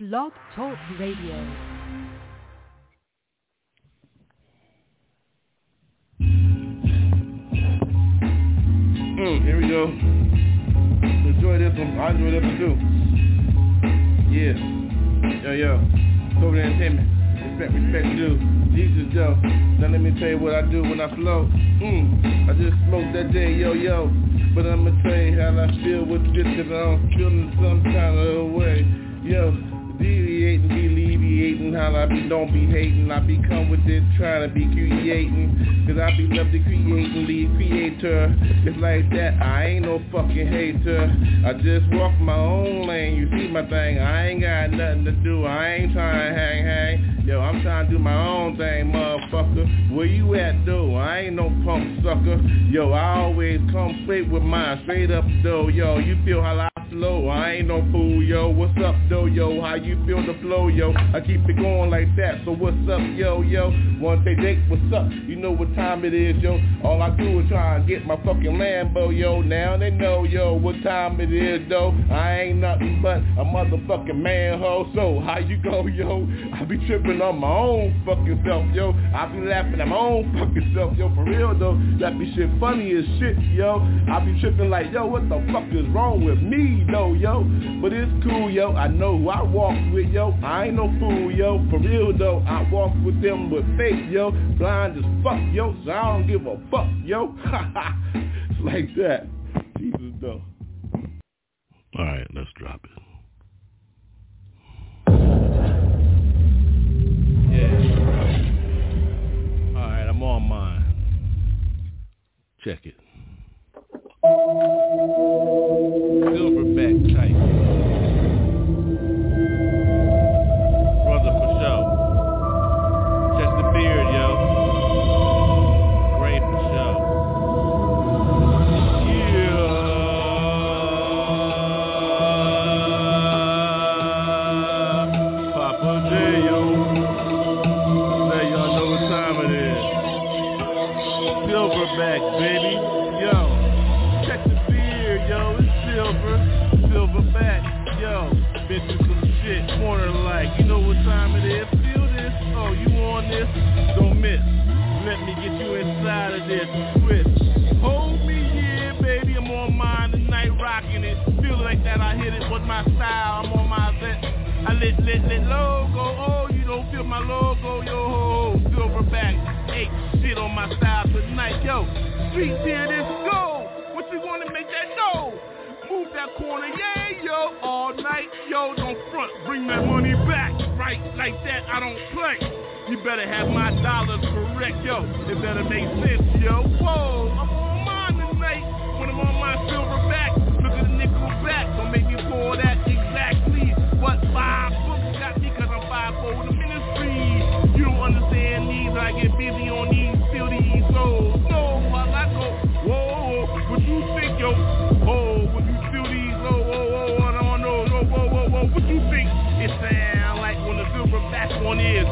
Blog Talk Radio. Mm, here we go. Enjoy this one. I enjoy this one too. Yeah. Yo, yo. Over entertainment. Respect, respect due. Jesus, yo. Now let me tell you what I do when I flow. Mm, I just smoke that day, yo, yo. But I'ma tell you how I feel with this, cause I'm feeling some kind of way. Yo, deviating, alleviating, how I be, don't be hating. I be come with this, trying to be creating. Cause I be love to creating, lead creator. It's like that, I ain't no fucking hater. I just walk my own lane, you see my thing. I ain't got nothing to do, I ain't trying to hang, hang. Yo, I'm trying to do my own thing, motherfucker. Where you at, though? I ain't no punk sucker. Yo, I always come straight with mine, straight up, though. Yo, you feel how I flow? I ain't no fool, yo. What's up, though, yo? How you feel the flow, yo? I keep it going like that, so what's up, yo, yo? One say, Jake, what's up? You know what time it is, yo. All I do is try and get my fucking Lambo, yo. Now they know, yo, what time it is, though. I ain't nothing but a motherfucking manhole. So, how you go, yo? I be tripping on my own fucking self, yo. I be laughing at my own fucking self, yo. For real, though. That be shit funny as shit, yo. I be tripping like, yo, what the fuck is wrong with me, though, yo? But it's cool, yo. I know who I walk with, yo. I ain't no fool, yo. For real, though. I walk with them with faith, yo. Blind as fuck, yo. So I don't give a fuck, yo. it's like that. Jesus, though. All right, let's drop it. Yeah. All right, I'm on mine. Check it. Silverback type. I lit, lit, lit logo. Oh, you don't feel my logo, yo. Silverback, eight shit on my style tonight, yo. Street here, this go. What you wanna make that dough? Move that corner, yeah, yo. All night, yo. Don't front, bring that money back. Right, like that, I don't play. You better have my dollars correct, yo. It better make sense, yo. Whoa, I'm on mine tonight. When I'm on my silverback, look at the nickel back. Don't make me pull that five books got me cause I'm five for the ministry. You don't understand these, I get busy on these, feel these souls. No, while I go, whoa, what you think, yo? Oh, when you feel these, oh, oh, oh, I don't know, no, whoa, whoa, whoa, what you think? It sound like when the silverback one is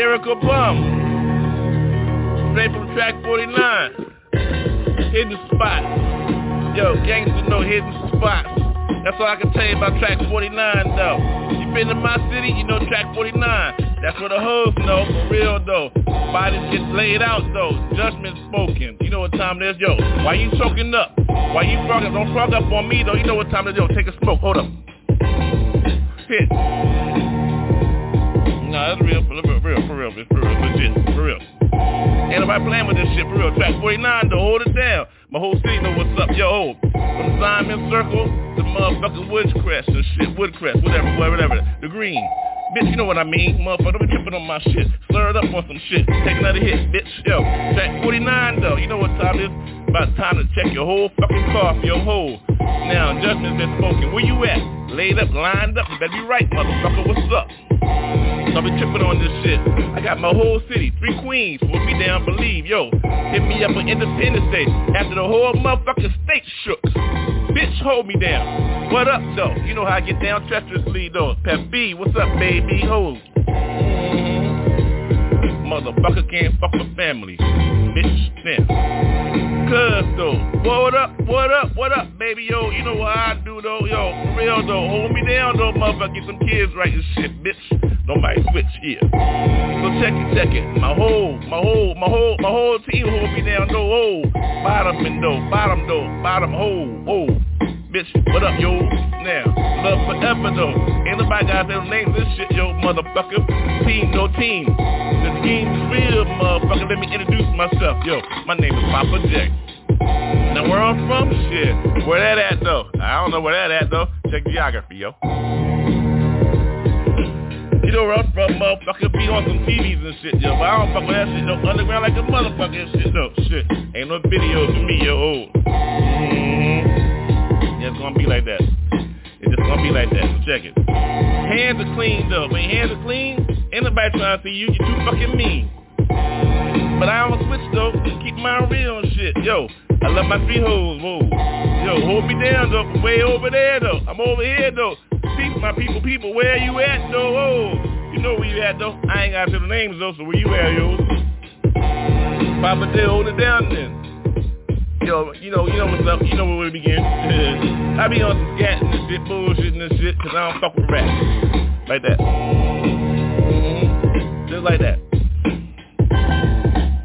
lyrical bum. Straight from track 49. Hidden spot. Yo, gangsters know hidden spots. That's all I can tell you about track 49 though. You been in my city, you know track 49. That's where the hoes know, for real though. Bodies get laid out though. Judgment spoken. You know what time it is, yo. Why you choking up? Why you frogging? Don't frog up on me though. You know what time it is, yo. Take a smoke. Hold up. Hit. That's real, for real, for real, for real, for real, legit, for real. Ain't nobody playing with this shit for real. Track 49 to hold it down. My whole city know what's up, yo. From Simon Circle to motherfucking Woodcrest or shit, Woodcrest, whatever, whatever, whatever. the green. Bitch, you know what I mean, motherfucker, don't be tripping on my shit. Slur it up on some shit. Take another hit, bitch. Yo, track 49 though, you know what time it is? About time to check your whole fucking car for your hole. Now, judgment's been spoken. Where you at? Laid up, lined up. You better be right, motherfucker. What's up? I've been tripping on this shit. I got my whole city, three queens, put me down, believe, yo. Hit me up on Independence Day after the whole motherfucking state shook. Bitch, hold me down. What up, though? You know how I get down treacherously, though. Pep B, what's up, baby? Hold. Motherfucker can't fuck a family. Bitch, now. Though. What up, what up, what up, baby, yo? You know what I do, though? Yo, for real, though. Hold me down, though, motherfucker. Get some kids right and shit, bitch. Nobody switch here. So check it, check it. My whole, my whole, my whole, my whole team hold me down, though. Oh, bottom and though, bottom though, bottom hole, oh. Bitch, what up, yo? Now, love forever, though. Ain't nobody got their name this shit, yo, motherfucker. Team, no team. The team is real, motherfucker. Let me introduce myself, yo. My name is Poppa J. Now, where I'm from? Shit. Where that at, though? I don't know where that at, though. Check geography, yo. You know where I'm from, motherfucker, be on some TVs and shit, yo. But I don't fuck with that shit, no underground like a motherfucker and shit, no, shit. Ain't no videos of me, yo. Mm-hmm. Yeah, it's gonna be like that. Gonna be like that, so check it. Hands are clean, though. When your hands are clean, ain't nobody trying to see you, you too fucking mean. But I don't switch, though. Just Keep my real shit. Yo, I love my three hoes, whoa. Yo, hold me down, though, way over there, though. I'm over here, though. People, my people, people, where you at, though? Oh, you know where you at, though. I ain't got to the names, though, so where you at, yo? Papa hold it down, then. Yo, you know, you know what's up, you know where we begin. I be on some scat and this shit, bullshit and shit, cause I don't fuck with rap. Like that. Mm-hmm. Just like that.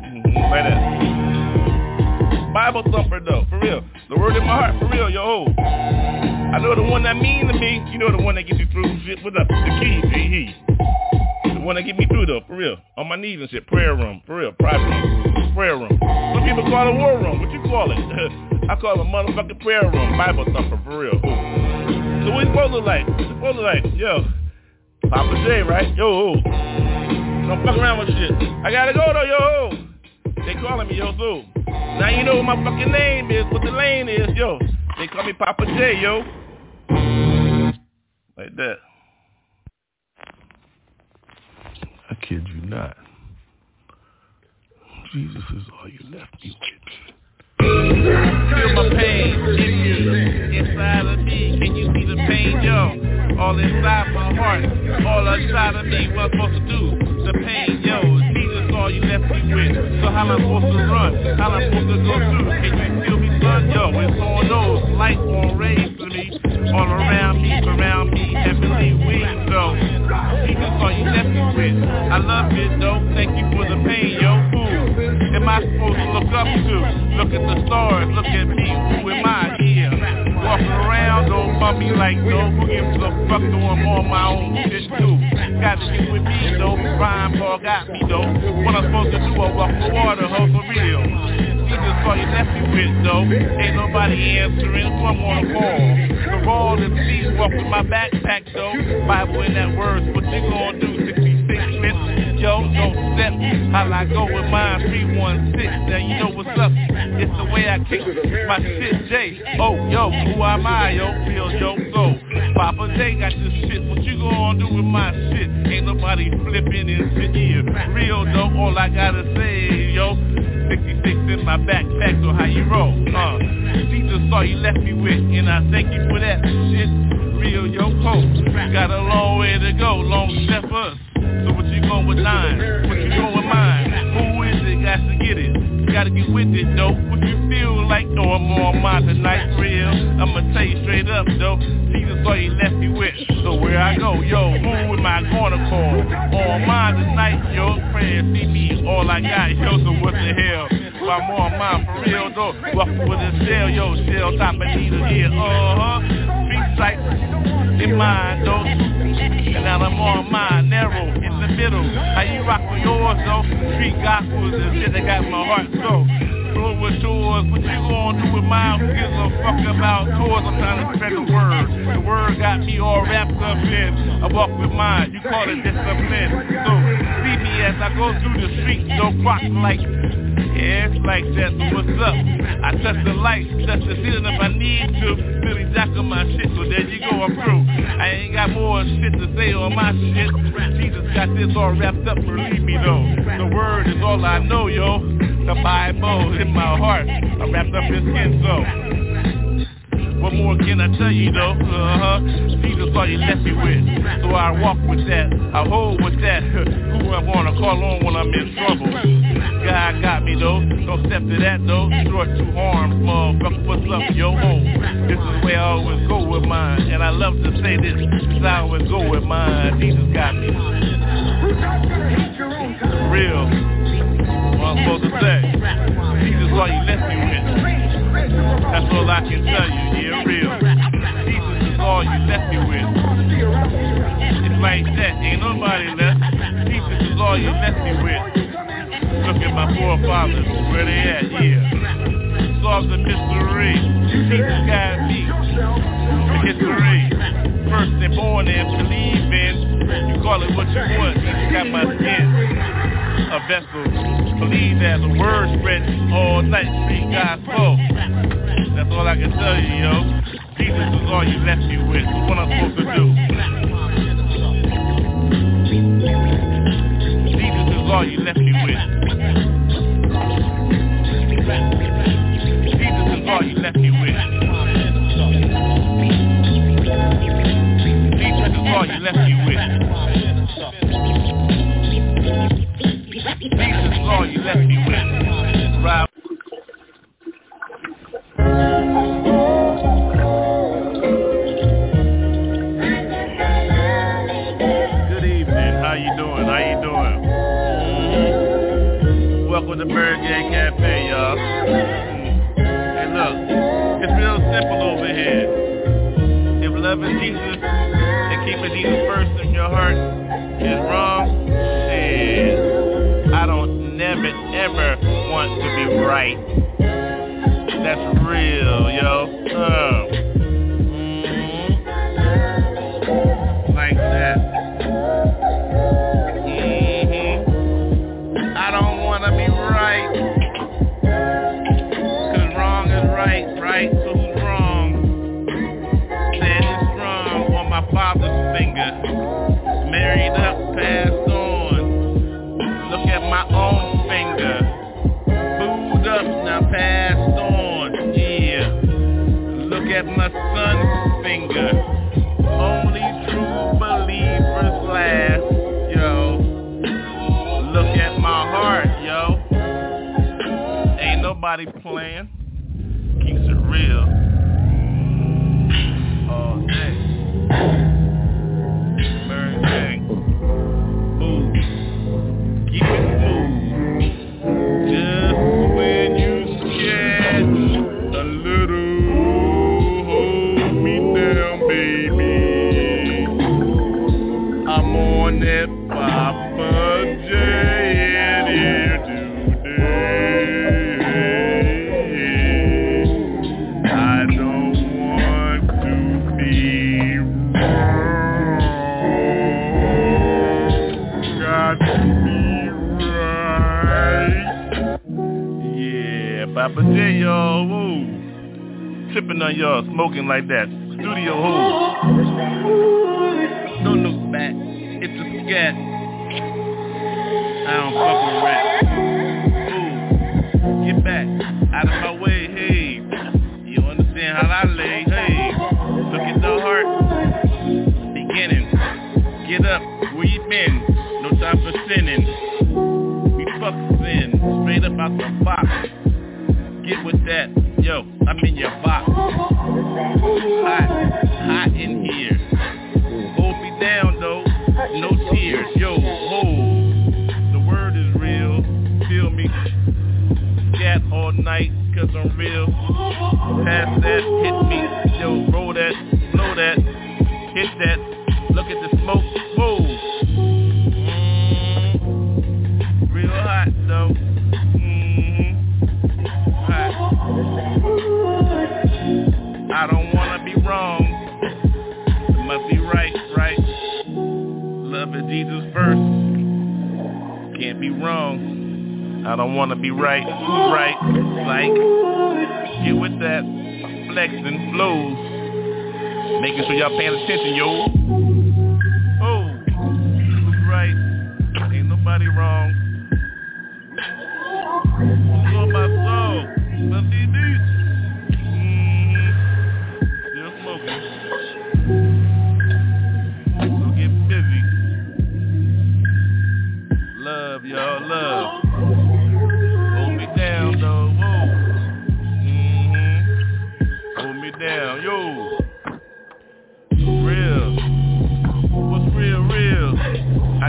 Mm-hmm. Like that. Bible thumper though, for real. The word in my heart, for real, yo. I know the one that mean to me, you know the one that gets you through shit. What's up? The key, he. The one that get me through though, for real. On my knees and shit. Prayer room, for real. Private room. Prayer room. Some people call it war room. What you call it? I call it a motherfucking prayer room. Bible thumper, for real. So what you supposed to look like? What you supposed to look like? Yo. Poppa J, right? Yo. Don't fuck around with shit. I gotta go though, yo. They calling me, yo, too. Now you know what my fucking name is, what the lane is, yo. They call me Poppa J, yo. Like that. I kid you not. Jesus is all you left me with. Feel my pain inside of me. Can you see the pain, yo? All inside my heart, all inside of me. What I'm supposed to do? The pain, yo. Jesus, all you left me with. So how am I supposed to run? How am I supposed to go through? Can you feel me, son? Yo, it's on those lights on rays to me, all around me, around me, heavenly wings, I love it, though. Thank you for the pain, yo. Who am I supposed to look up to? Look at the stars, look at me. Who am I here? Walking around, don't bump me like no. Who gives a fuck though I'm on my own shit too? Got to be with me though. Rhyme Paul got me though. What I'm supposed to do, I walk the water, ho, for real. You just saw you left me with though. Ain't nobody answering, so I'm on the call. The all the seas walk with my backpack though. Bible in that words, what you gonna do? 66 minutes, yo, don't step. How I go with mine, 316. Now you know what's up. It's the way I kick my shit, J. Oh, yo, who am I, yo? Feel yo, so. Poppa J got this shit, what you gonna do with my shit? Ain't nobody flipping in shit here. Real though, all I gotta say, yo. 66 in my backpack, so how you roll? Uh, Jesus saw you left me with, and I thank you for that shit. Real yo ho, got a long way to go, long step us. So what you going with nine? What you going with mine? Who is it? Got to get it. Gotta get with it though. What you feel like? Oh, I'm on mine tonight, real. I'ma tell you straight up though. Jesus saw you left me with. So where I go, yo, who am I gonna call? On mine tonight, yo. Praying, see me, all I got, yo. So what the hell? If I'm on mine for real though. Welcome with a shell, yo. Shell top of needle here. Uh huh. Big sight in mind though. And now I'm on mine, narrow, the middle. How you rock with yours though? Street gospels and shit that got my heart so. Flow with yours, what you gonna do with mine? Who gives a fuck about tours? I'm trying to spread the word. The word got me all wrapped up in. I walk with mine, you call it discipline. So see me as I go through the streets, no crock like it's like that, what's up? I touch the light, touch the ceiling if I need to Billy Jack on my shit, so there you go, I'm through I ain't got more shit to say on my shit Jesus got this all wrapped up, believe me though The word is all I know, yo The Bible in my heart I'm wrapped up in skin, so what more can I tell you though? Uh-huh. Jesus all you left me with. So I walk with that. I hold with that. Who I wanna call on when I'm in trouble. God got me though. Don't step to that though. Short two arms, motherfucker. What's up, yo ho? This is where I always go with mine. And I love to say this, cause I always go with mine. Jesus got me. Real. What I'm supposed to say. Jesus all you left me with. That's all I can tell you, yeah, real. Jesus is all you left me with. It's like that, ain't nobody left. Jesus is all you left me with. Look at my forefathers, where they at, yeah. Solve the mystery. Jesus got me. The history. First and born and believe in. You call it what you want. Jesus got my skin. A vessel. Believe as a word spread all night. Street gospel. That's all I can tell you, yo. Jesus is all you left me with. What I'm supposed to do. Is all you left me with. Jesus is all you left me with. Jesus is all you left me with. Jesus is all you left me with. Welcome to ByrdGang Cafe, y'all. Mhm. Hey, look, it's real simple over here. If loving Jesus and keeping Jesus first in your heart is wrong, shit, I don't never ever want to be right. That's real, yo. Uh, playing. Keeps it real. Poppa J, y'all, woo. Tripping on y'all, smoking like that. Studio hold. Don't look back. It's a scat. I don't fuck with rap. Ooh, get back. Out of my way, hey. You understand how I lay, hey. Look at the heart. Beginning. Get up. Where you been? No time for sinning. We fuck sin. Straight up out the box. I don't wanna be right. Right? Like, get with that. Flexing flows. Making sure y'all paying attention, yo.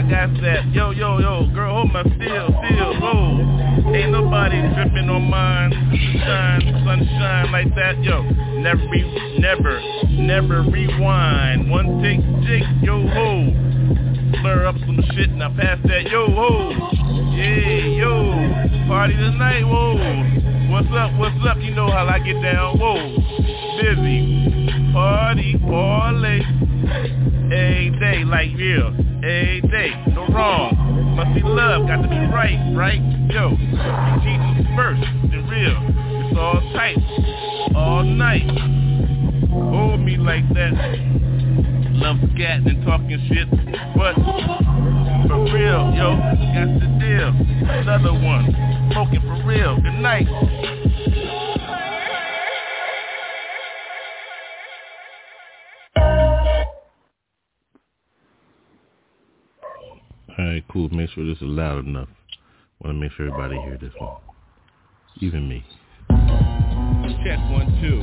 Got that. Yo, yo, yo, girl, hold my steel, steel, whoa. Ain't nobody tripping on mine. Shine, sunshine like that, yo. Never, re- never, never rewind. One take, Jake, yo, ho. Blur up some shit, and I pass that, yo, ho. Yeah, yo. Party tonight, whoa. What's up, what's up? You know how I get down, whoa. Busy. Party, parlay. Every day, like real. Every day, no wrong. Must be love, got to be right, right? Yo, Jesus first, the real. It's all tight, all night. Hold me like that. Love scatting and talking shit, but for real, yo, got the deal. Another one, smoking for real. Good night. Alright, cool. Make sure this is loud enough. Want to make sure everybody hear this one. Even me. Check one, two,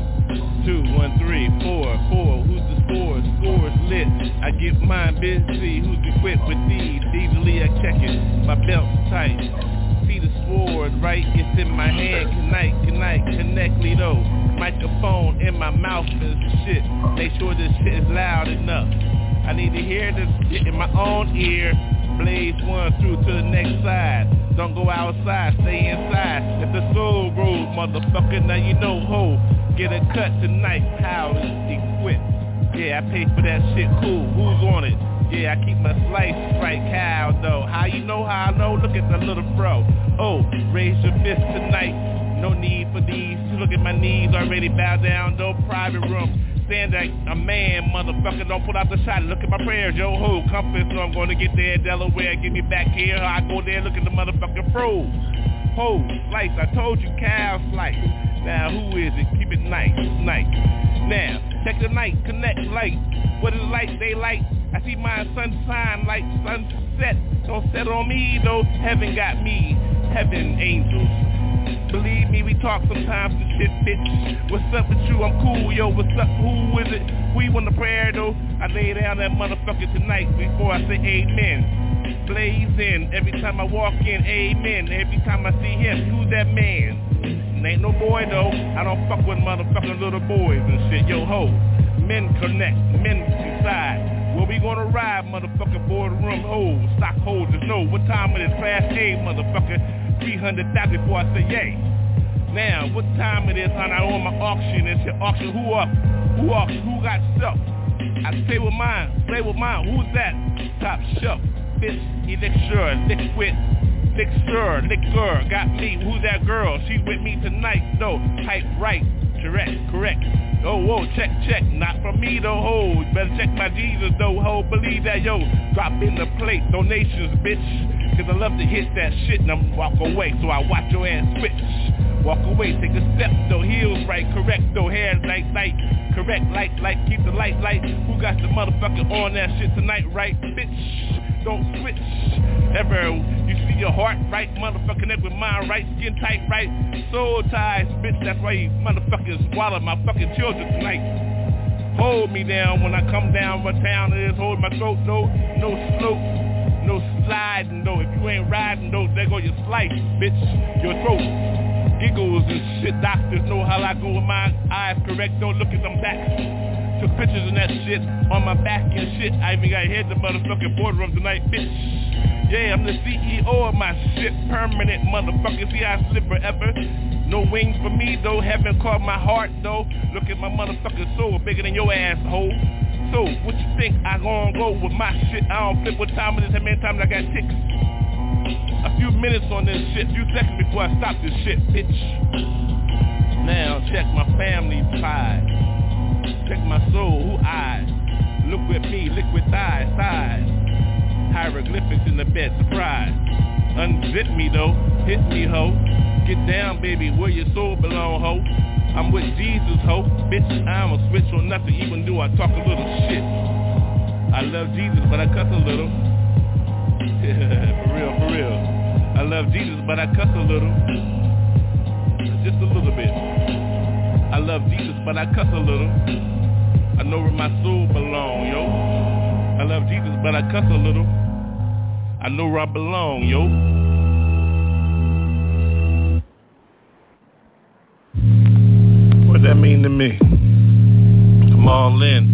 two, one, three, four, four. Who's the score? Score's lit. I get mine busy. Who's equipped with these? Easily I check it. My belt's tight. See the sword, right? It's in my hand. Connect, connect, connect, Lido. Microphone in my mouth and shit. Make sure this shit is loud enough. I need to hear this shit in my own ear. Blaze one through to the next side. Don't go outside, stay inside. If the soul grows, motherfucker, now you know ho. Get a cut tonight, is equipped? Yeah, I pay for that shit, cool. Who's on it? Yeah, I keep my slice right, cow though. How you know how I know? Look at the little bro. Oh, raise your fist tonight. No need for these. Look at my knees already bow down. No private room. Stand like a man, motherfucker. Don't put out the shot. Look at my prayers, yo ho. Compass, so I'm to get there, Delaware. Get me back here. I go there, look at the motherfucking pros. Ho, slice. I told you, cow slice. Now who is it? Keep it nice, nice. Now check the night, connect light. What is light? Daylight. I see my sunshine like sunset. Don't set on me though. Heaven got me. Heaven angels. Believe me, we talk sometimes and shit, bitch. What's up with you? I'm cool, yo. What's up? Who is it? We want the prayer, though. I lay down that motherfucker tonight before I say amen. Blaze in every time I walk in, amen. Every time I see him, who's that man? And ain't no boy, though. I don't fuck with motherfucking little boys and shit. Yo, ho. Men connect. Men decide. Where we gonna ride, motherfucker, boardroom ho, stockholders know what time it is, fast A, motherfucker. 300,000 before I say yay. Now, what time it is, honey? I own my auction and shit. Auction, who up? Who up? Who got stuff? I stay with mine. play with mine. Who's that? Top shelf. Bitch, elixir, liquid, liquor, liquor. Got me. Who's that girl? She with me tonight. No, type right. Correct, correct. Oh, whoa, check, check, not for me though, ho. Better check my Jesus though, ho. Believe that, yo. Drop in the plate, donations, bitch. Cause I love to hit that shit and I'm walk away, so I watch your ass switch. Walk away, take a step though, heels right, correct though, hands like light, correct, light, light, keep the light, light. Who got the motherfucker on that shit tonight, right, bitch? Don't switch ever. You see your heart right, motherfucking up with mine right, skin tight right, soul ties, bitch. That's why you motherfuckers swallow my fucking children tonight. Hold me down when I come down my town. It is hold my throat, no, no slope, no sliding, though. If you ain't riding, though, there go your slice, bitch. Your throat giggles and shit. Doctors know how I go with my eyes correct. Don't look at them backs. Pictures and that shit on my back and shit. I even got hit the motherfucking boardroom tonight, bitch. Yeah, I'm the CEO of my shit. Permanent motherfucker. See I slip forever. No wings for me though. Heaven caught my heart though. Look at my motherfucking soul bigger than your asshole. So, what you think I gonna go with my shit? I don't flip what time it is, how many times I got ticks. A few minutes on this shit, few seconds before I stop this shit, bitch. Now check my family pride. Check my soul, who I? Look at me, liquid thighs, thighs. Hieroglyphics in the bed, surprise. Unzip me though, hit me ho. Get down baby, where your soul belong ho. I'm with Jesus ho. Bitch, I'm a switch on nothing even do I talk a little shit. I love Jesus but I cuss a little. for real, for real. I love Jesus, but I cuss a little. Just a little bit. I love Jesus, but I cuss a little. I know where my soul belong, yo. I love Jesus, but I cuss a little. I know where I belong, yo. What that mean to me? I'm all in.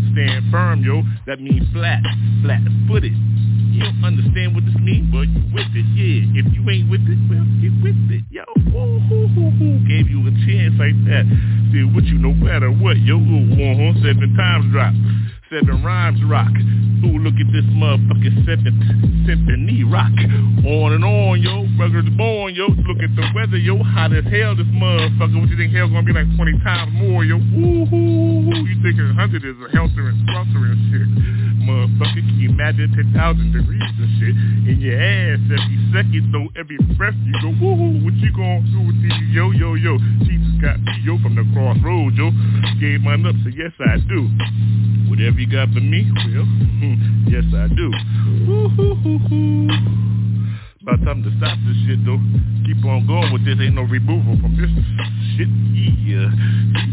Stand firm, yo. That means flat, flat-footed. You don't understand what this means, but you with it, yeah. If you ain't with it, well, get with it, yo. Hoo. Gave you a chance like that. See what you no matter what, yo. Uh-huh, seven times drop. Seven rhymes rock. Ooh, look at this motherfucking seventh symphony rock. On and on, yo. Ruggers born, yo. Look at the weather, yo. Hot as hell, this motherfucker. What you think hell's gonna be like 20 times more, yo? Ooh. You think 100 is a helter and swelter and shit. Motherfucker, can you imagine 10,000 degrees and shit in your ass every second, though, every breath you go, woo what you gonna do with these, yo, yo, yo, Jesus got me, yo, from the crossroads, yo, gave mine up, so yes, I do. Whatever you got for me, well, yes, I do. About time to stop this shit though. Keep on going with this. Ain't no removal from this shit. Yeah.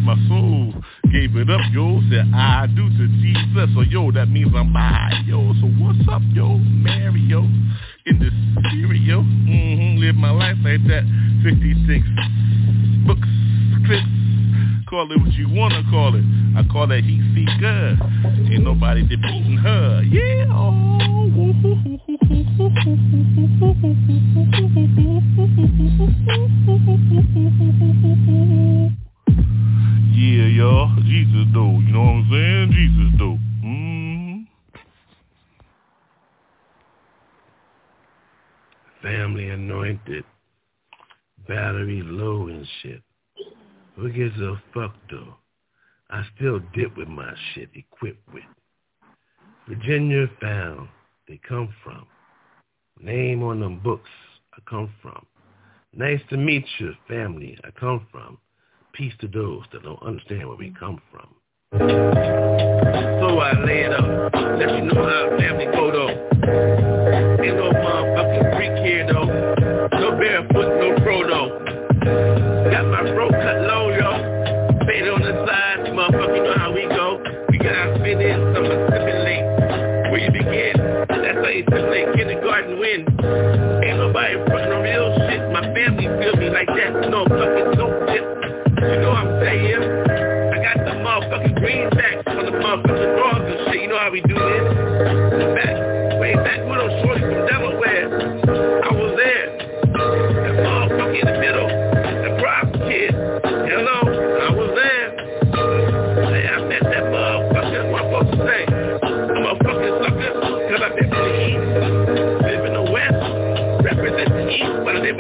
My soul gave it up, yo. Said I do to Jesus. So yo, that means I'm by, yo. So what's up, yo? Mary, yo. In the yo. Mm-hmm. Live my life like that. 56 books, clips. Call it what you wanna call it. I call that heat seeker. Ain't nobody defeating her. Yeah. Oh. Yeah, y'all. Jesus do. You know what I'm saying? Jesus do. Mm. Mm-hmm. Family anointed. Battery low and shit. Who gives a fuck though? I still dip with my shit equipped with. Virginia found they come from. Name on them books I come from. Nice to meet you, family I come from. Peace to those that don't understand where we come from. So I lay it up, let you know how family go though. Ain't no motherfucking freak here though. No barefoot, no super de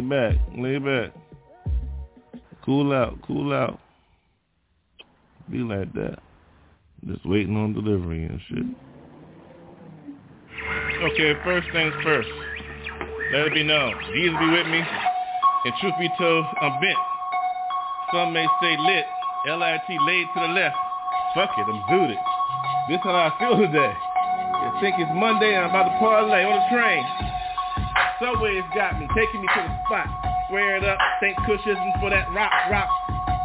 Lay back. Lay back. Cool out. Cool out. Be like that. Just waiting on delivery and shit. Okay, first things first. Let it be known. Jesus be with me. And truth be told, I'm bent. Some may say lit. L-I-T laid to the left. Fuck it, I'm zooted. This how I feel today. I think it's Monday and I'm about to parlay on the train. Subway's got me, taking me to the spot. Square it up, thank Cushions for that rock, rock.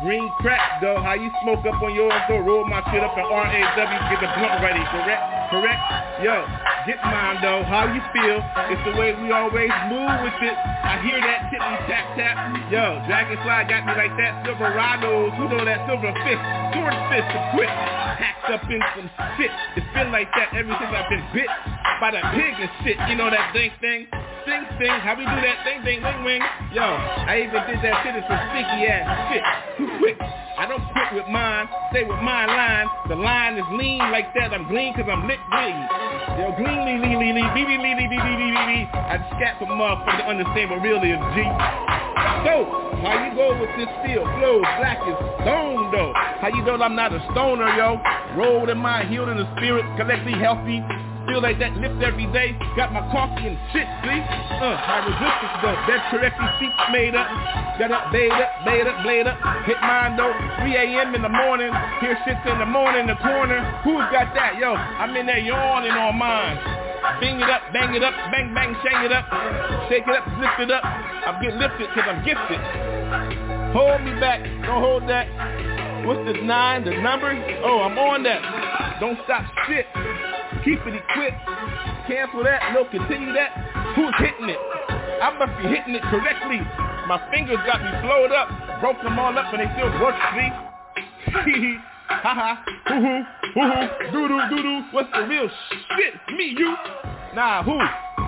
Green crack, though, how you smoke up on yours, though, roll my shit up in R-A-W, get the blunt ready, correct? Correct? Yo, get mine, though, how you feel? It's the way we always move with it. I hear that tippy tap tap. Yo, Dragonfly got me like that. Silverados, who know that silver fist, sword fist to quit. Hacked up in some shit. It's been like that ever since I've been bit by the pig and shit. You know that thing thing? sing sing, how we do that Sing, sing, wing wing. Yo, I even did that shit it's a sticky ass shit. Too quick. I don't quit with mine, stay with my line. The line is lean like that, I'm lean cause I'm lit green. Yo, green lee lee lee lee, bee bee lee lee bee bee bee bee bee. I scat for motherfucker to understand what really is G. So, how you go with this steel flow? Black is stone though. How you know I'm not a stoner, yo? Rolled in my healed in the spirit, collectively healthy. Feel like that lift every day. Got my coffee and shit, see? Uh, my resistance though. That correctly seats made up. Got up, made up, made up, blade up. Hit mine though. 3 a.m. in the morning. Hear shit in the morning in the corner. Who's got that? Yo, I'm in there yawning on mine. Bing it up, bang it up, bang, bang, shang it up. Shake it up, lift it up. I'm getting lifted because I'm gifted. Hold me back. Don't hold that. What's the nine? The number? Oh, I'm on that. Don't stop shit. Keep it equipped. Cancel that. No, continue that. Who's hitting it? I must be hitting it correctly. My fingers got me blowed up. Broke them all up and they still work, see? Hee Ha ha. Hoo hoo. Hoo hoo. Doo doo doo doo. What's the real shit? Me, you? Nah, who?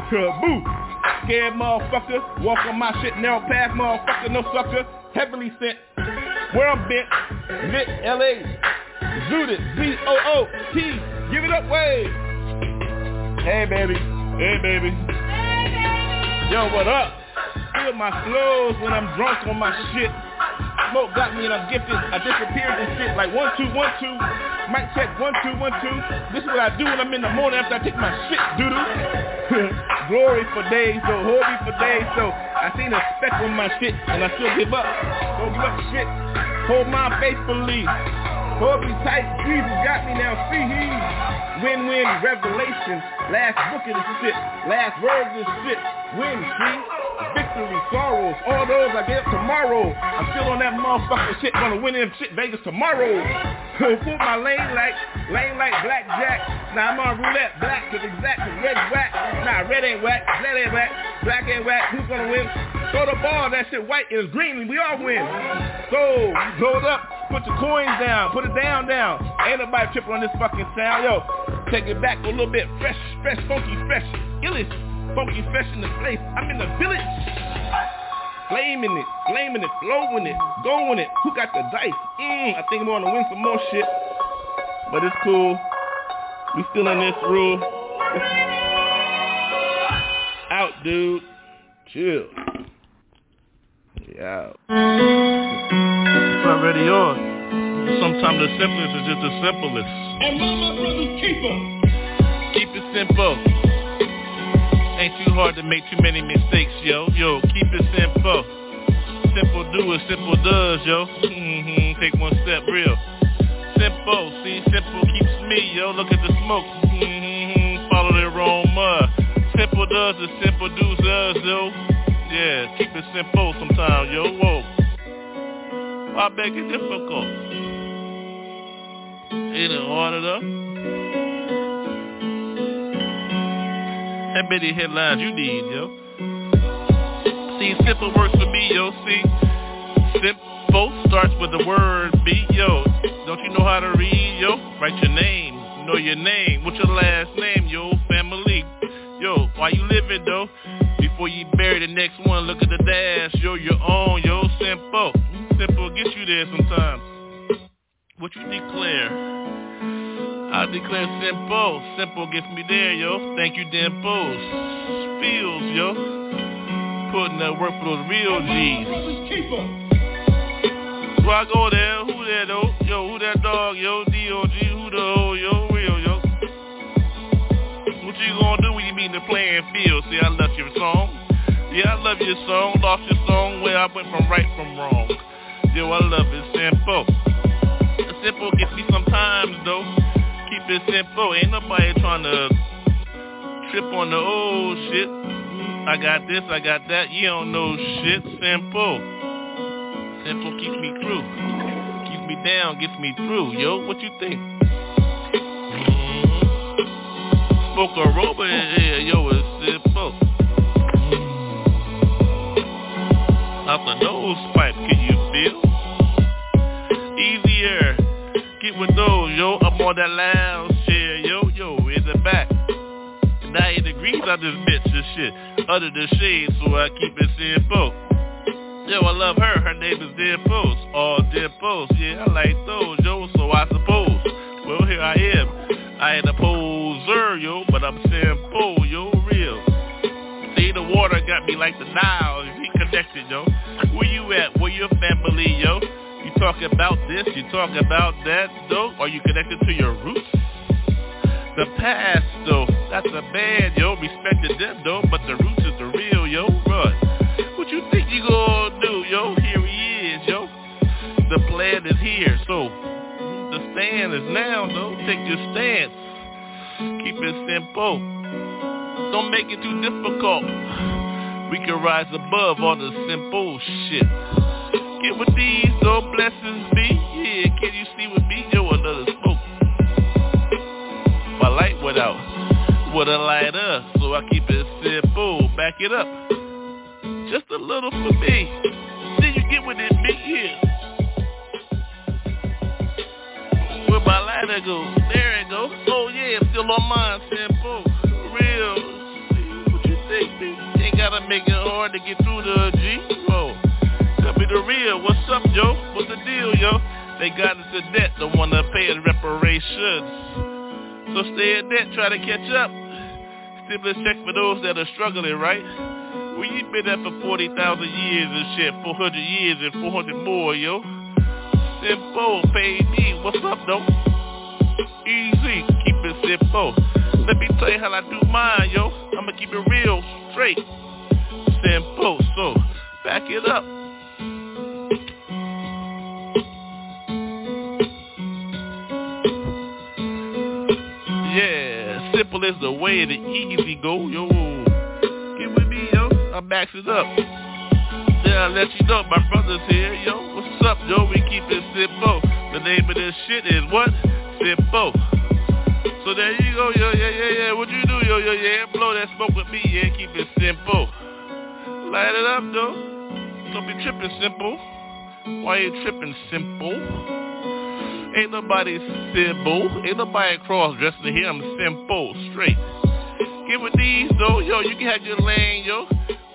Kaboo. Scared motherfucker. Walk on my shit. Narrow path motherfucker. No sucker. Heavily sent. Where I'm bent. Lit. L.A. Zooted. Z-O-O-T. Give it up, way. Hey, baby. Hey, baby. Yo, what up? Feel my flows when I'm drunk on my shit. Smoke got me and I'm gifted. I disappeared and shit like one, two, one, two. Mic check, one, two, one, two. This is what I do when I'm in the morning after I take my shit, doo-doo. Glory for days, so me for days, so I seen a speck on my shit and I still give up. Don't give up shit. Hold my faithfully. Me tight, Jesus got me now, see he Win-win revelation. Last book of this shit Last word of this shit. Win, see Victory, sorrows All those I get tomorrow. I'm still on that motherfucking shit Gonna win in shit Vegas tomorrow. Pull my lane like Lane like blackjack? Now I'm on roulette Black is exact Red whack. Nah, red ain't whack Red ain't whack Black ain't whack. Who's gonna win? Throw the ball That shit white is green We all win. So, it up Put your coins down, put it down, down. Ain't nobody tripping on this fucking sound. Yo, take it back a little bit. Fresh, fresh, funky, fresh. Illish, funky, fresh in the place. I'm in the village. Flaming it, flaming it, flowing it, going it. Who got the dice? Mmm, I think I'm gonna win some more shit. But it's cool. We still in this rule. Out, dude. Chill. Yeah. It's already yours. Sometimes the simplest is just the simplest. And my, my brother's keeper. Keep it simple. Ain't too hard to make too many mistakes, yo. Yo, keep it simple. Simple do as simple does, yo. Mm-hmm, take one step real. Simple, see, simple keeps me, yo. Look at the smoke. Mm-hmm, follow the aroma. Simple does as simple does yo. Yeah, keep it simple sometimes, yo. Whoa. Why make it difficult? Ain't it hard enough? How many headlines you need, yo? See, simple works for me, yo. See, simple starts with the word B, yo. Don't you know how to read, yo? Write your name, know your name. What's your last name, yo? Family, yo. Why you living, though? Before you bury the next one, look at the dash, yo. Your own, yo. Simple, simple gets you there sometimes. What you declare? I declare simple. Simple gets me there, yo. Thank you, Dimples. Feels, yo. Putting that work for those real G's. Where I go there, who there though? Yo, who that dog, yo? D-O-G, who the ho, yo? Real, yo. What you gonna do when you meet the playing field? See, I love your song. Yeah, I love your song. Lost your song where I went from right from wrong. Yo, I love it simple. Simple gets me sometimes though keep it simple. Ain't nobody trying to trip on the old shit. I got this, I got that. You don't know shit. Simple. Simple keeps me through. Keeps me down, gets me through. Yo, what you think? Smoke a robot in here. Yo, it's simple. Out the nose pipe, on that lounge chair, yo, yo, in the back. 90 degrees on this bitch and shit. Under the shade, so I keep it simple. Yo, I love her. Her name is Dead Post. All Dead Post. Yeah, I like those, yo, so I suppose. Well, here I am. I ain't a poser, yo, but I'm simple, yo, real. See, the water got me like the Nile. We connected, yo. Where you at? Where your family, yo? You talk about this, you talk about that, though? Are you connected to your roots? The past, though, that's a bad, yo. Respected them, though, but the roots is the real, yo. Run. What you think you gonna do, yo? Here he is, yo. The plan is here, so the stand is now, though. Take your stance. Keep it simple. Don't make it too difficult. We can rise above all the simple shit. Get with these, though blessings be. Yeah, can you see with me? Yo, another smoke. My light went out. With a lighter, so I keep it simple. Back it up. Just a little for me. Then you get with it, big here. Where my lighter go? There it go. Oh yeah, still on mine, simple. Real. What you think, B? Ain't gotta make it hard to get through the G. Oh be the real. What's up, yo? What's the deal, yo? They got into debt, don't wanna pay the reparations. So stay in debt, try to catch up. Stimulus check for those that are struggling, right? Well, you been there for 40,000 years and shit, 400 years and 400 more, yo. Simple, pay me. What's up, though? Easy, keep it simple. Let me tell you how I do mine, yo. I'ma keep it real, straight. Simple, so back it up. Simple as the way the easy go, yo. Get with me, yo. I max it up. Then I let you know my brother's here, yo. What's up, yo? We keep it simple. The name of this shit is what? Simple. So there you go, yo, yeah, yeah, yeah. What you do, yo, yo, yeah? Blow that smoke with me, yeah. Keep it simple. Light it up, though. Don't be tripping simple. Why you tripping simple? Ain't nobody simple. Ain't nobody cross-dressing here. I'm simple, straight. Get with these, though. Yo, you can have your lane, yo.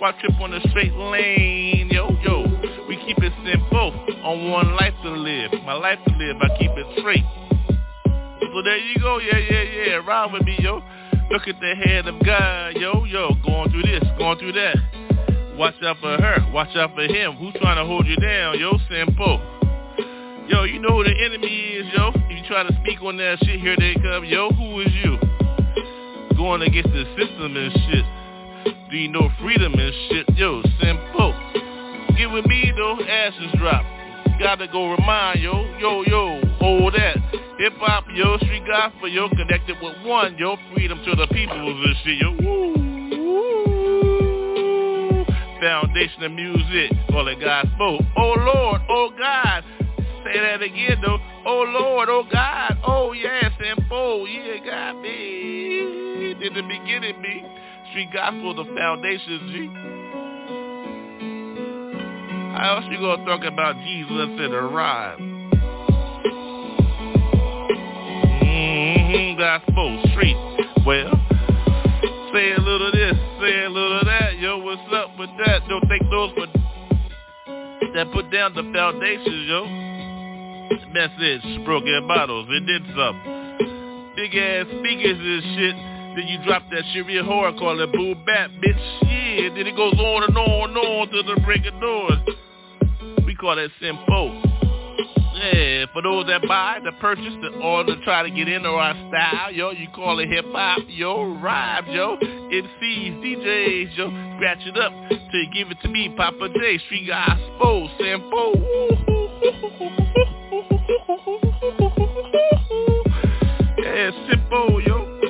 Watch trip on the straight lane, yo, yo. We keep it simple. On one life to live. My life to live, I keep it straight. So there you go, yeah, yeah, yeah. Ride with me, yo. Look at the head of God, yo, yo. Going through this, going through that. Watch out for her. Watch out for him. Who's trying to hold you down, yo? Simple. Yo, you know who the enemy is, yo. If you try to speak on that shit, here they come. Yo, who is you? Going against the system and shit. Do you know freedom and shit? Yo, simple. Get with me though, ashes drop. Gotta go remind yo, yo, yo, hold that. Hip hop, yo, street gospel, yo, connected with one, yo, freedom to the peoples and shit, yo. Woo. Foundation of music, call it gospel. Oh Lord, oh God. Say that again though. Oh Lord, oh God, oh yes, and oh yeah, God me. In the beginning, me. Street gospel, the foundation, G. How else you gonna talk about Jesus in a rhyme? Mm-hmm, gospel, street. Well, say a little this, say a little that. Yo, what's up with that? Don't take those but that put down the foundations, yo. Message, broken bottles, it did something. Big ass speakers and shit. Then you drop that real hard, call it boo bap, bitch. Yeah, then it goes on and on and on to the break of doors. We call that simple. Yeah, for those that buy, the purchase, the, order, try to get into our style, yo, you call it hip hop, yo, rhyme, yo, MCs, DJs, yo, scratch it up till you give it to me, Poppa J, Street Gospel, simple. Yeah, simple, yo.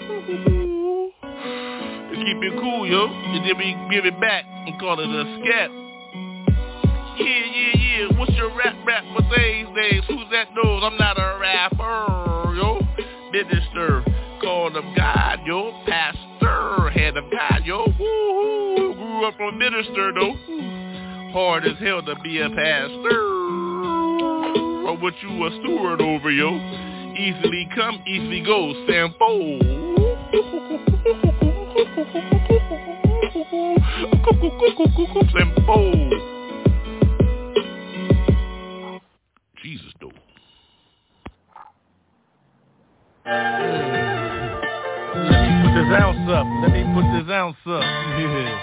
Keep it cool, yo. And then we give it back and call it a scat. Yeah, yeah, yeah. What's your rap rap for these days? Who's that knows I'm not a rapper, yo? Minister, called of God, yo. Pastor, head of God, yo. Woo-hoo. Grew up a minister, though. Hard as hell to be a pastor. Or what you a steward over, yo. Easily come, easily go, Sampo. Sampo. Jesus, though. Let me put this ounce up. Let me put this ounce up. Yeah.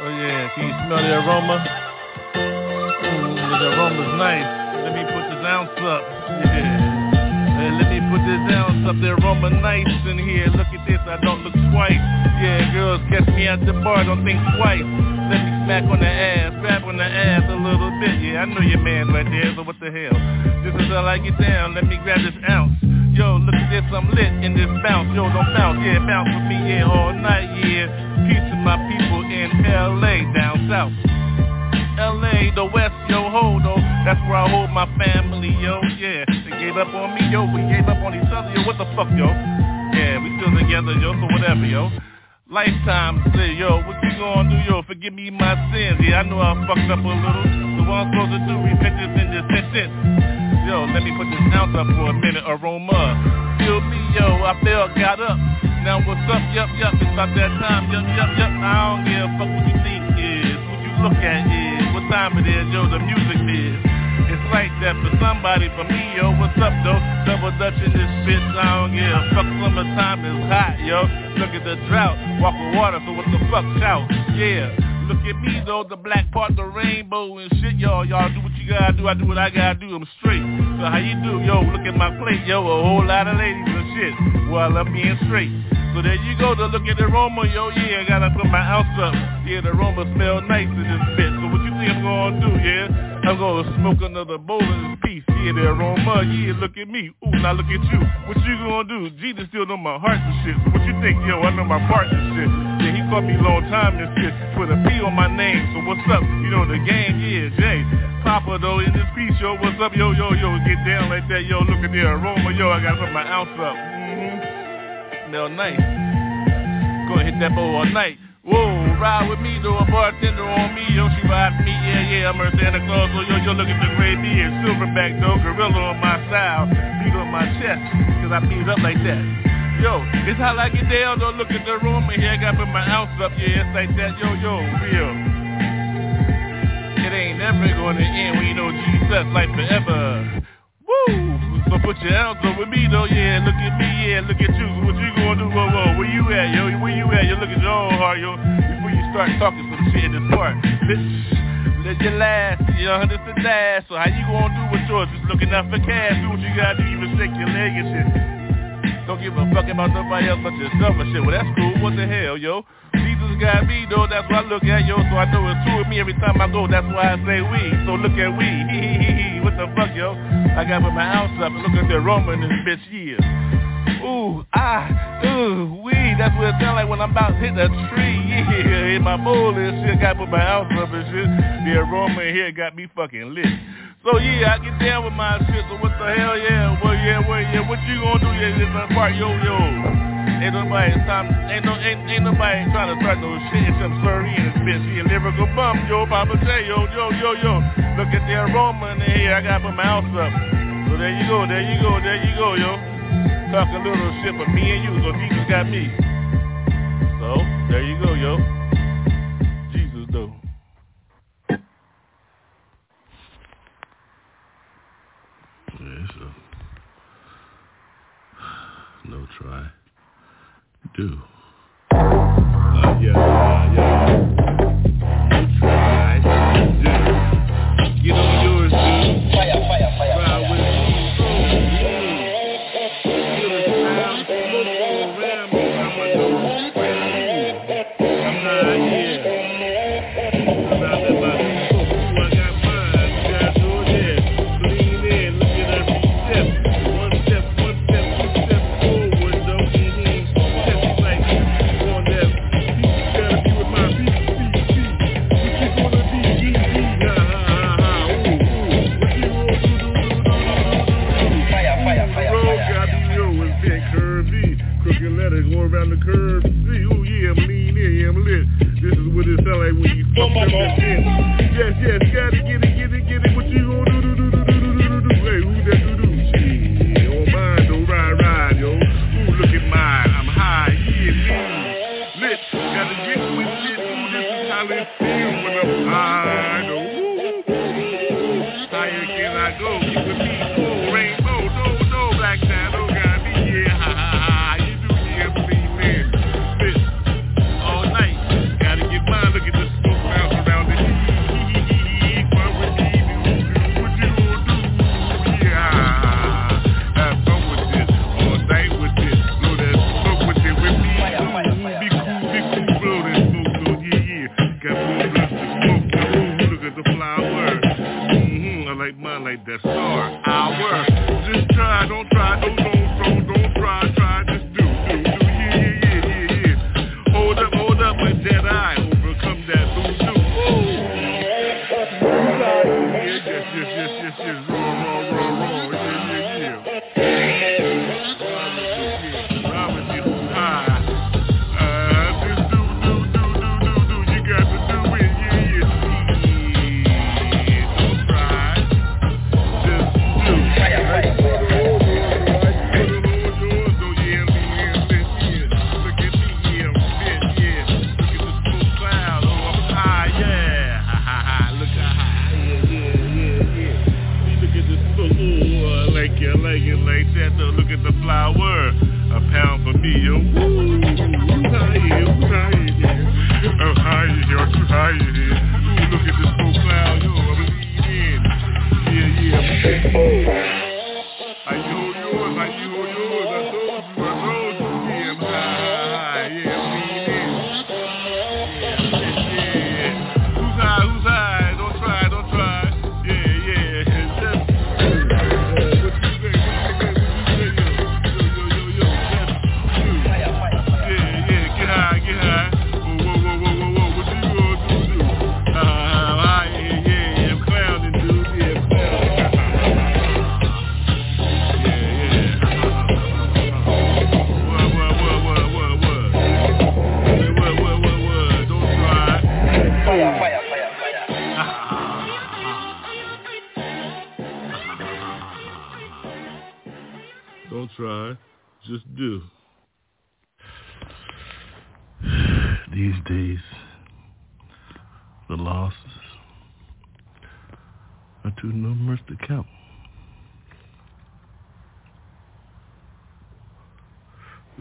Oh yeah, can you smell the aroma? Mm, the aroma's nice. Let me put this ounce up. Yeah. This ounce up. The aroma nice in here. Look at this, I don't look twice. Yeah, girls catch me at the bar, don't think twice. Let me smack on the ass, grab on the ass a little bit. Yeah, I know your man right there, so what the hell? This is how I get down. Let me grab this ounce. Yo, look at this, I'm lit in this bounce. Yo, don't bounce, yeah, bounce with me, yeah, all night, yeah. Peace to my people in LA, down south. LA, the West, yo, hold on. That's where I hold my family, yo, yeah. Gave up on me, yo, we gave up on each other, yo, what the fuck, yo? Yeah, we still together, yo, so whatever, yo. Lifetime, say, yo, what you gonna do, yo? Forgive me my sins, yeah, I know I fucked up a little. So what I'm supposed to do, repentance and just. Yo, let me put this ounce up for a minute, aroma. Feel me, yo, I fell, got up. Now what's up, yup, yup, it's about that time, yup, yup, yup. I don't give a fuck what you think is, what you look at is, what time it is, yo, the music is. Like that for somebody, for me, yo, what's up, though? Double Dutch in this bitch, I don't give a fuck, summertime is hot, yo. Look at the drought, walk with water, so what the fuck, shout, yeah. Look at me though, the black part, the rainbow and shit, y'all. Y'all do what you gotta do, I do what I gotta do, I'm straight. So how you do, yo? Look at my plate, yo, a whole lot of ladies and shit. Well, I love being straight. So there you go, to look at the aroma, yo, yeah, I gotta put my ounce up. Yeah, the aroma smell nice in this bitch. So what you think I'm gonna do, yeah? I'm gonna smoke another bowl in piece. Yeah, the aroma, yeah, look at me. Ooh, now look at you. What you gonna do? Jesus still know my heart and shit. What you think, yo? I know my parts and shit. Yeah, he called me long time and shit. Put a P on my name, so what's up? You know the game, yeah, Jay. Papa though in this piece, yo, what's up, yo, yo, yo, get down like that, yo, look at the aroma, yo, I gotta put my ounce up. Mm-hmm. Smell nice. Gonna hit that bowl all night. Whoa, ride with me, though, a bartender on me, yo, she ride me, yeah, yeah, I'm her Santa Claus, so yo, yo, look at the gray beard, silverback, though, gorilla on my style, beat on my chest, cause I beat up like that. Yo, it's how I get down, though, look at the room, and here I got put my ounce up, yeah, it's like that, yo, yo, real. It ain't never gonna end you know Jesus, life forever. So put your hands up with me though, yeah. Look at me, yeah. Look at you. What you gonna do? Whoa, whoa. Where you at, yo? Where you at? Yo, look at your own heart, yo. Before you start talking some shit in this part, bitch. Let your last, you know, this the last. So how you gonna do with yours? Just looking out for cash. Do what you gotta do. You mistake your leg and shit don't give a fuck about nobody else but yourself and shit. Well, that's cool. What the hell, yo? Jesus got me, though. That's why I look at, yo. So I know it's true with me every time I go. That's why I say we. So look at we. what the fuck, yo? I got to put my house up and look at the Roman and this bitch years ooh, ah, ooh, wee. That's what it sound like when I'm about to hit the tree. Yeah, hit my bowl and shit. Got to put my house up and shit. The aroma in here got me fucking lit. So yeah, I get down with my shit. So what the hell, yeah? Well, yeah, well, yeah. What you gonna do? Yeah, this is part, yo, yo. Ain't nobody time. Ain't no, ain't, ain't nobody trying to start no shit. It's some slurry and this bitch. You never go bump, yo, Papa say, yo, yo, yo, yo. Look at the aroma in here. I got to put my house up. So there you go, there you go, there you go, yo talking little shit, but me and you, so Jesus got me. So there you go, yo. Jesus though. Yeah, so no try. Do. Uh, yeah.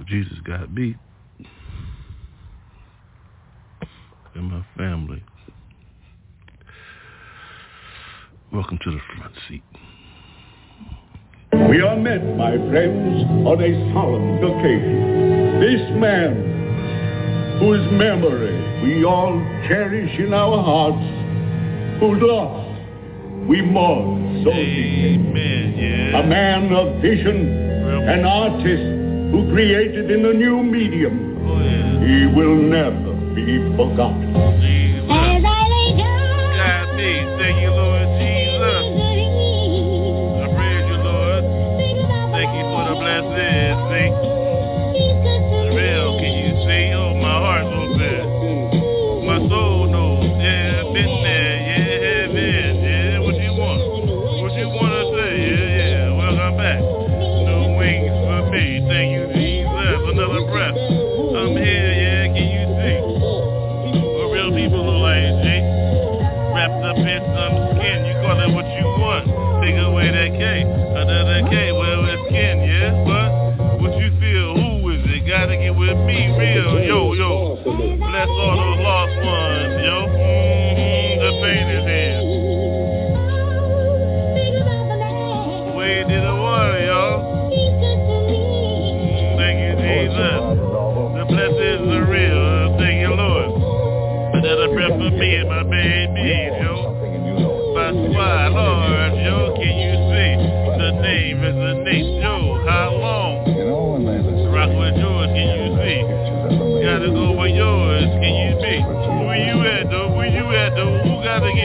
Jesus got beat. And my family. Welcome to the front seat. We are met, my friends, on a solemn occasion. This man, whose memory we all cherish in our hearts, who loss we mourn so deeply. Amen, yeah. A man of vision, an artist who created in a new medium. Oh yeah. He will never be forgotten. Oh,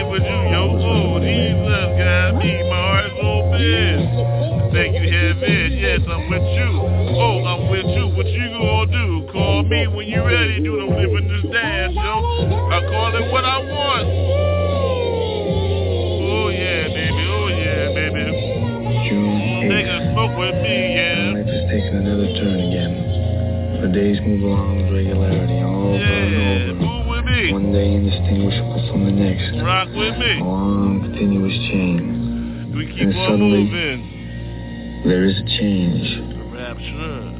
Who with you, yo? Oh, Jesus got me. My heart's open. Thank you, heaven. Yes, I'm with you. Oh, I'm with you. What you gonna do? Call me when you ready. Do the living this dance, yo. I call it what I want. Oh yeah, baby. Oh yeah, baby. June Take a 8th. smoke with me, yeah. Life is taking another turn again. The days move along with regularity, all over and over. move with me. One day indistinguishable from the next. Keep And suddenly- moving. There is a change. Rapture.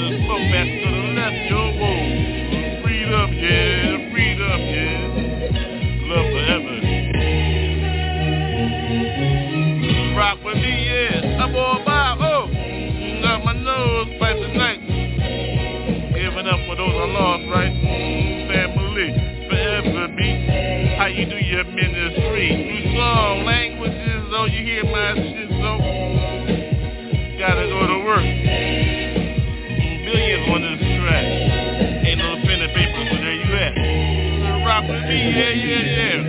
Another back to the left, yo. Oh, freedom, yeah, freedom, yeah. Love forever. Rock with me, yeah. I'm all by, oh. Got my nose by tonight. Giving up for those I lost, right? Family, forever me. How you do your ministry? Through song, languages, oh, you hear my shit, so gotta go to work. Rock with me, yeah, yeah, yeah.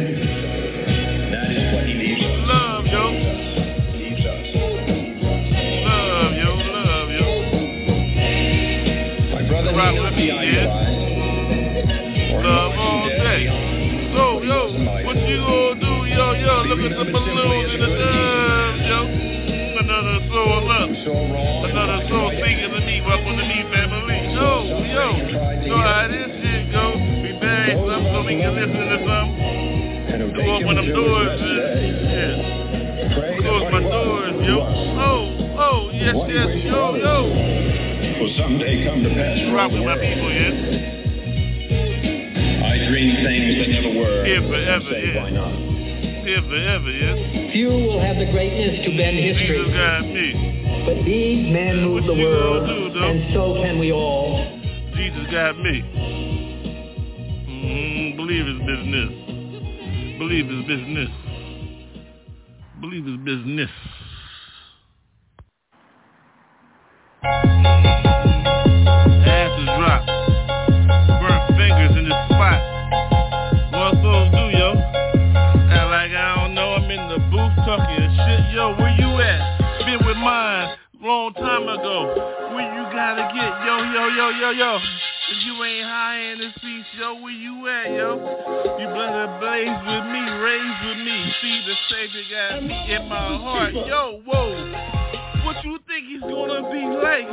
That is what he leaves us. Love, yo. Leaves us. Love, yo, love, yo. My brother may with me, be eye to yeah. Love all is day. So, yo, what you gonna do, yo, yo? Look at the balloons in the dove, yo. Another soul up. Another soul singing to me, welcome to me, family. Yo, yo, know how this shit go. We bang some so we can listen to some. And who To take open him them doors, his best day. yeah. Pray Close my doors, yo. Oh, oh, yes, What yes, wished yo, for yo. Will someday come to pass for all Rock with my people, yeah. I dream things that never were. Here forever, Say, yeah. why not? Here forever, yeah. Few will have the greatness to bend history. Jesus got me. But these men move the world, do, and so can we all. Jesus got me. Believe his business. Believe his business. Ashes drop. Burnt fingers in the spot. Do, yo? Act like I don't know. I'm in the booth talking shit. Yo, where you at? Been with mine long time ago. Where you gotta get? Yo, yo, yo, yo, yo. If you ain't high in this piece, yo, where you at, yo? You better blaze with me, raise with me. See the Savior got me in my heart. Yo, whoa. What you think he's gonna be like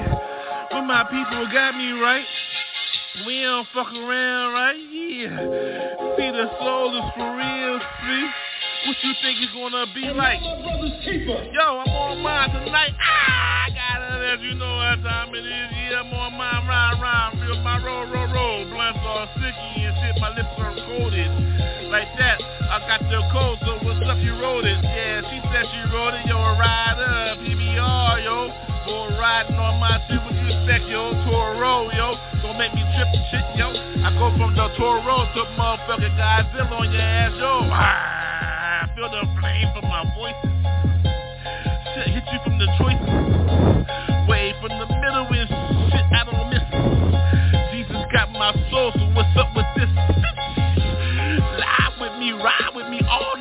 when my people got me right? We don't fuck around, right? Yeah. See, the soul is for real, see? What you think it's gonna be like? Yo, I'm on mine tonight. Ah, I gotta let you know what time it is. Yeah, I'm on mine, ride, ride, feel my roll, roll, roll. Blunts all sticky and shit, my lips are coated. Like that, I got the code, so what's up, you wrote it. Yeah, she said she wrote it, yo, a rider, PBR, yo. Boy, riding on my shit, what you expect, yo? Toro, yo. Don't make me trip and shit, yo. I go from the Toro to motherfucking Godzilla on your ass, yo. Ah. Feel the flame from my voice. Shit hit you from the choices. Way from the middle and shit I don't miss. Jesus got my soul, so what's up with this? Lie with me, ride with me all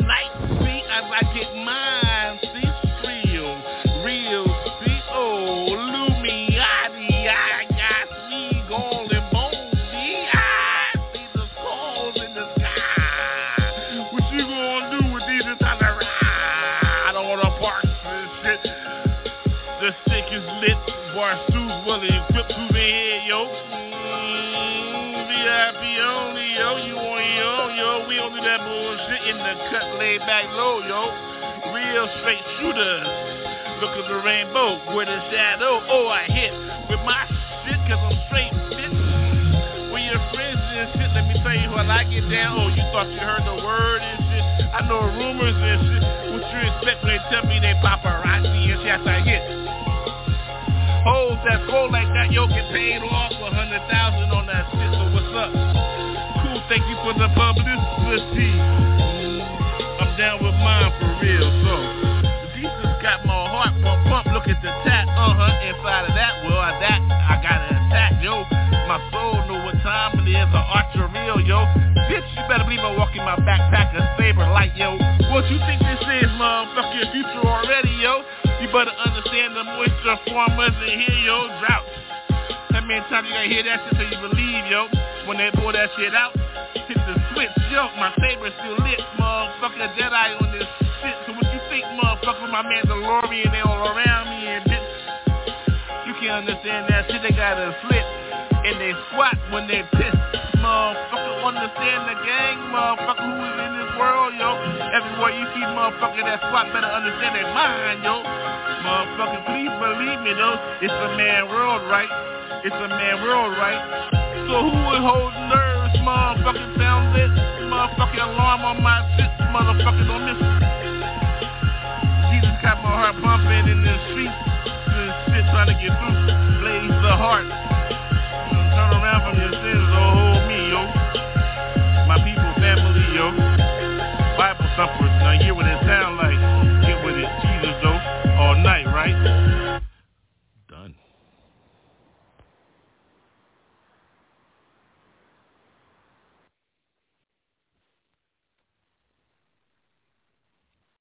back low, yo. Real straight shooters. Look at the rainbow with a shadow. Oh, I hit with my shit cause I'm straight, bitch. When your friends and shit, let me tell you what I get down. Oh, you thought you heard the word and shit. I know rumors and shit. What you expect when they tell me they paparazzi and shit I hit? Hoes that cold like that, yo, get paid off a hundred thousand on that shit. So what's up? Cool, thank you for the publicity. Pump. Look the tat, uh huh. Inside of that, well, that I got an attack, yo. My soul know what time it is. An archer real, yo. Bitch, you better believe I'm walking my backpack a saber light, yo. What you think this is, motherfucker? Future already, yo. You better understand the moisture farmers in here, yo. Drought. How many times you gotta hear that shit till you believe, yo? When they pull that shit out, hit the switch, yo. My saber still lit, motherfucker. Jedi on this motherfucker? My Mandalorian, they all around me and bitch. You can't understand that shit. They got a slit and they squat when they piss. Motherfucker, understand the gang, motherfucker, who is in this world, yo. Everywhere you see motherfucker that squat, better understand their mind, yo. Motherfucker, please believe me, though. It's a man world, right? It's a man world, right? So who is holding nerves, motherfucking sound lit? Motherfucking alarm on my shit, motherfucker, don't miss it. Jesus got my heart pumping in the streets. This shit trying to get through. Blaze the heart. Turn around from your sins, oh, me, yo. My people, family, yo. Bible thumpers, now hear what it sound like. Get with it, Jesus, though, all night, right?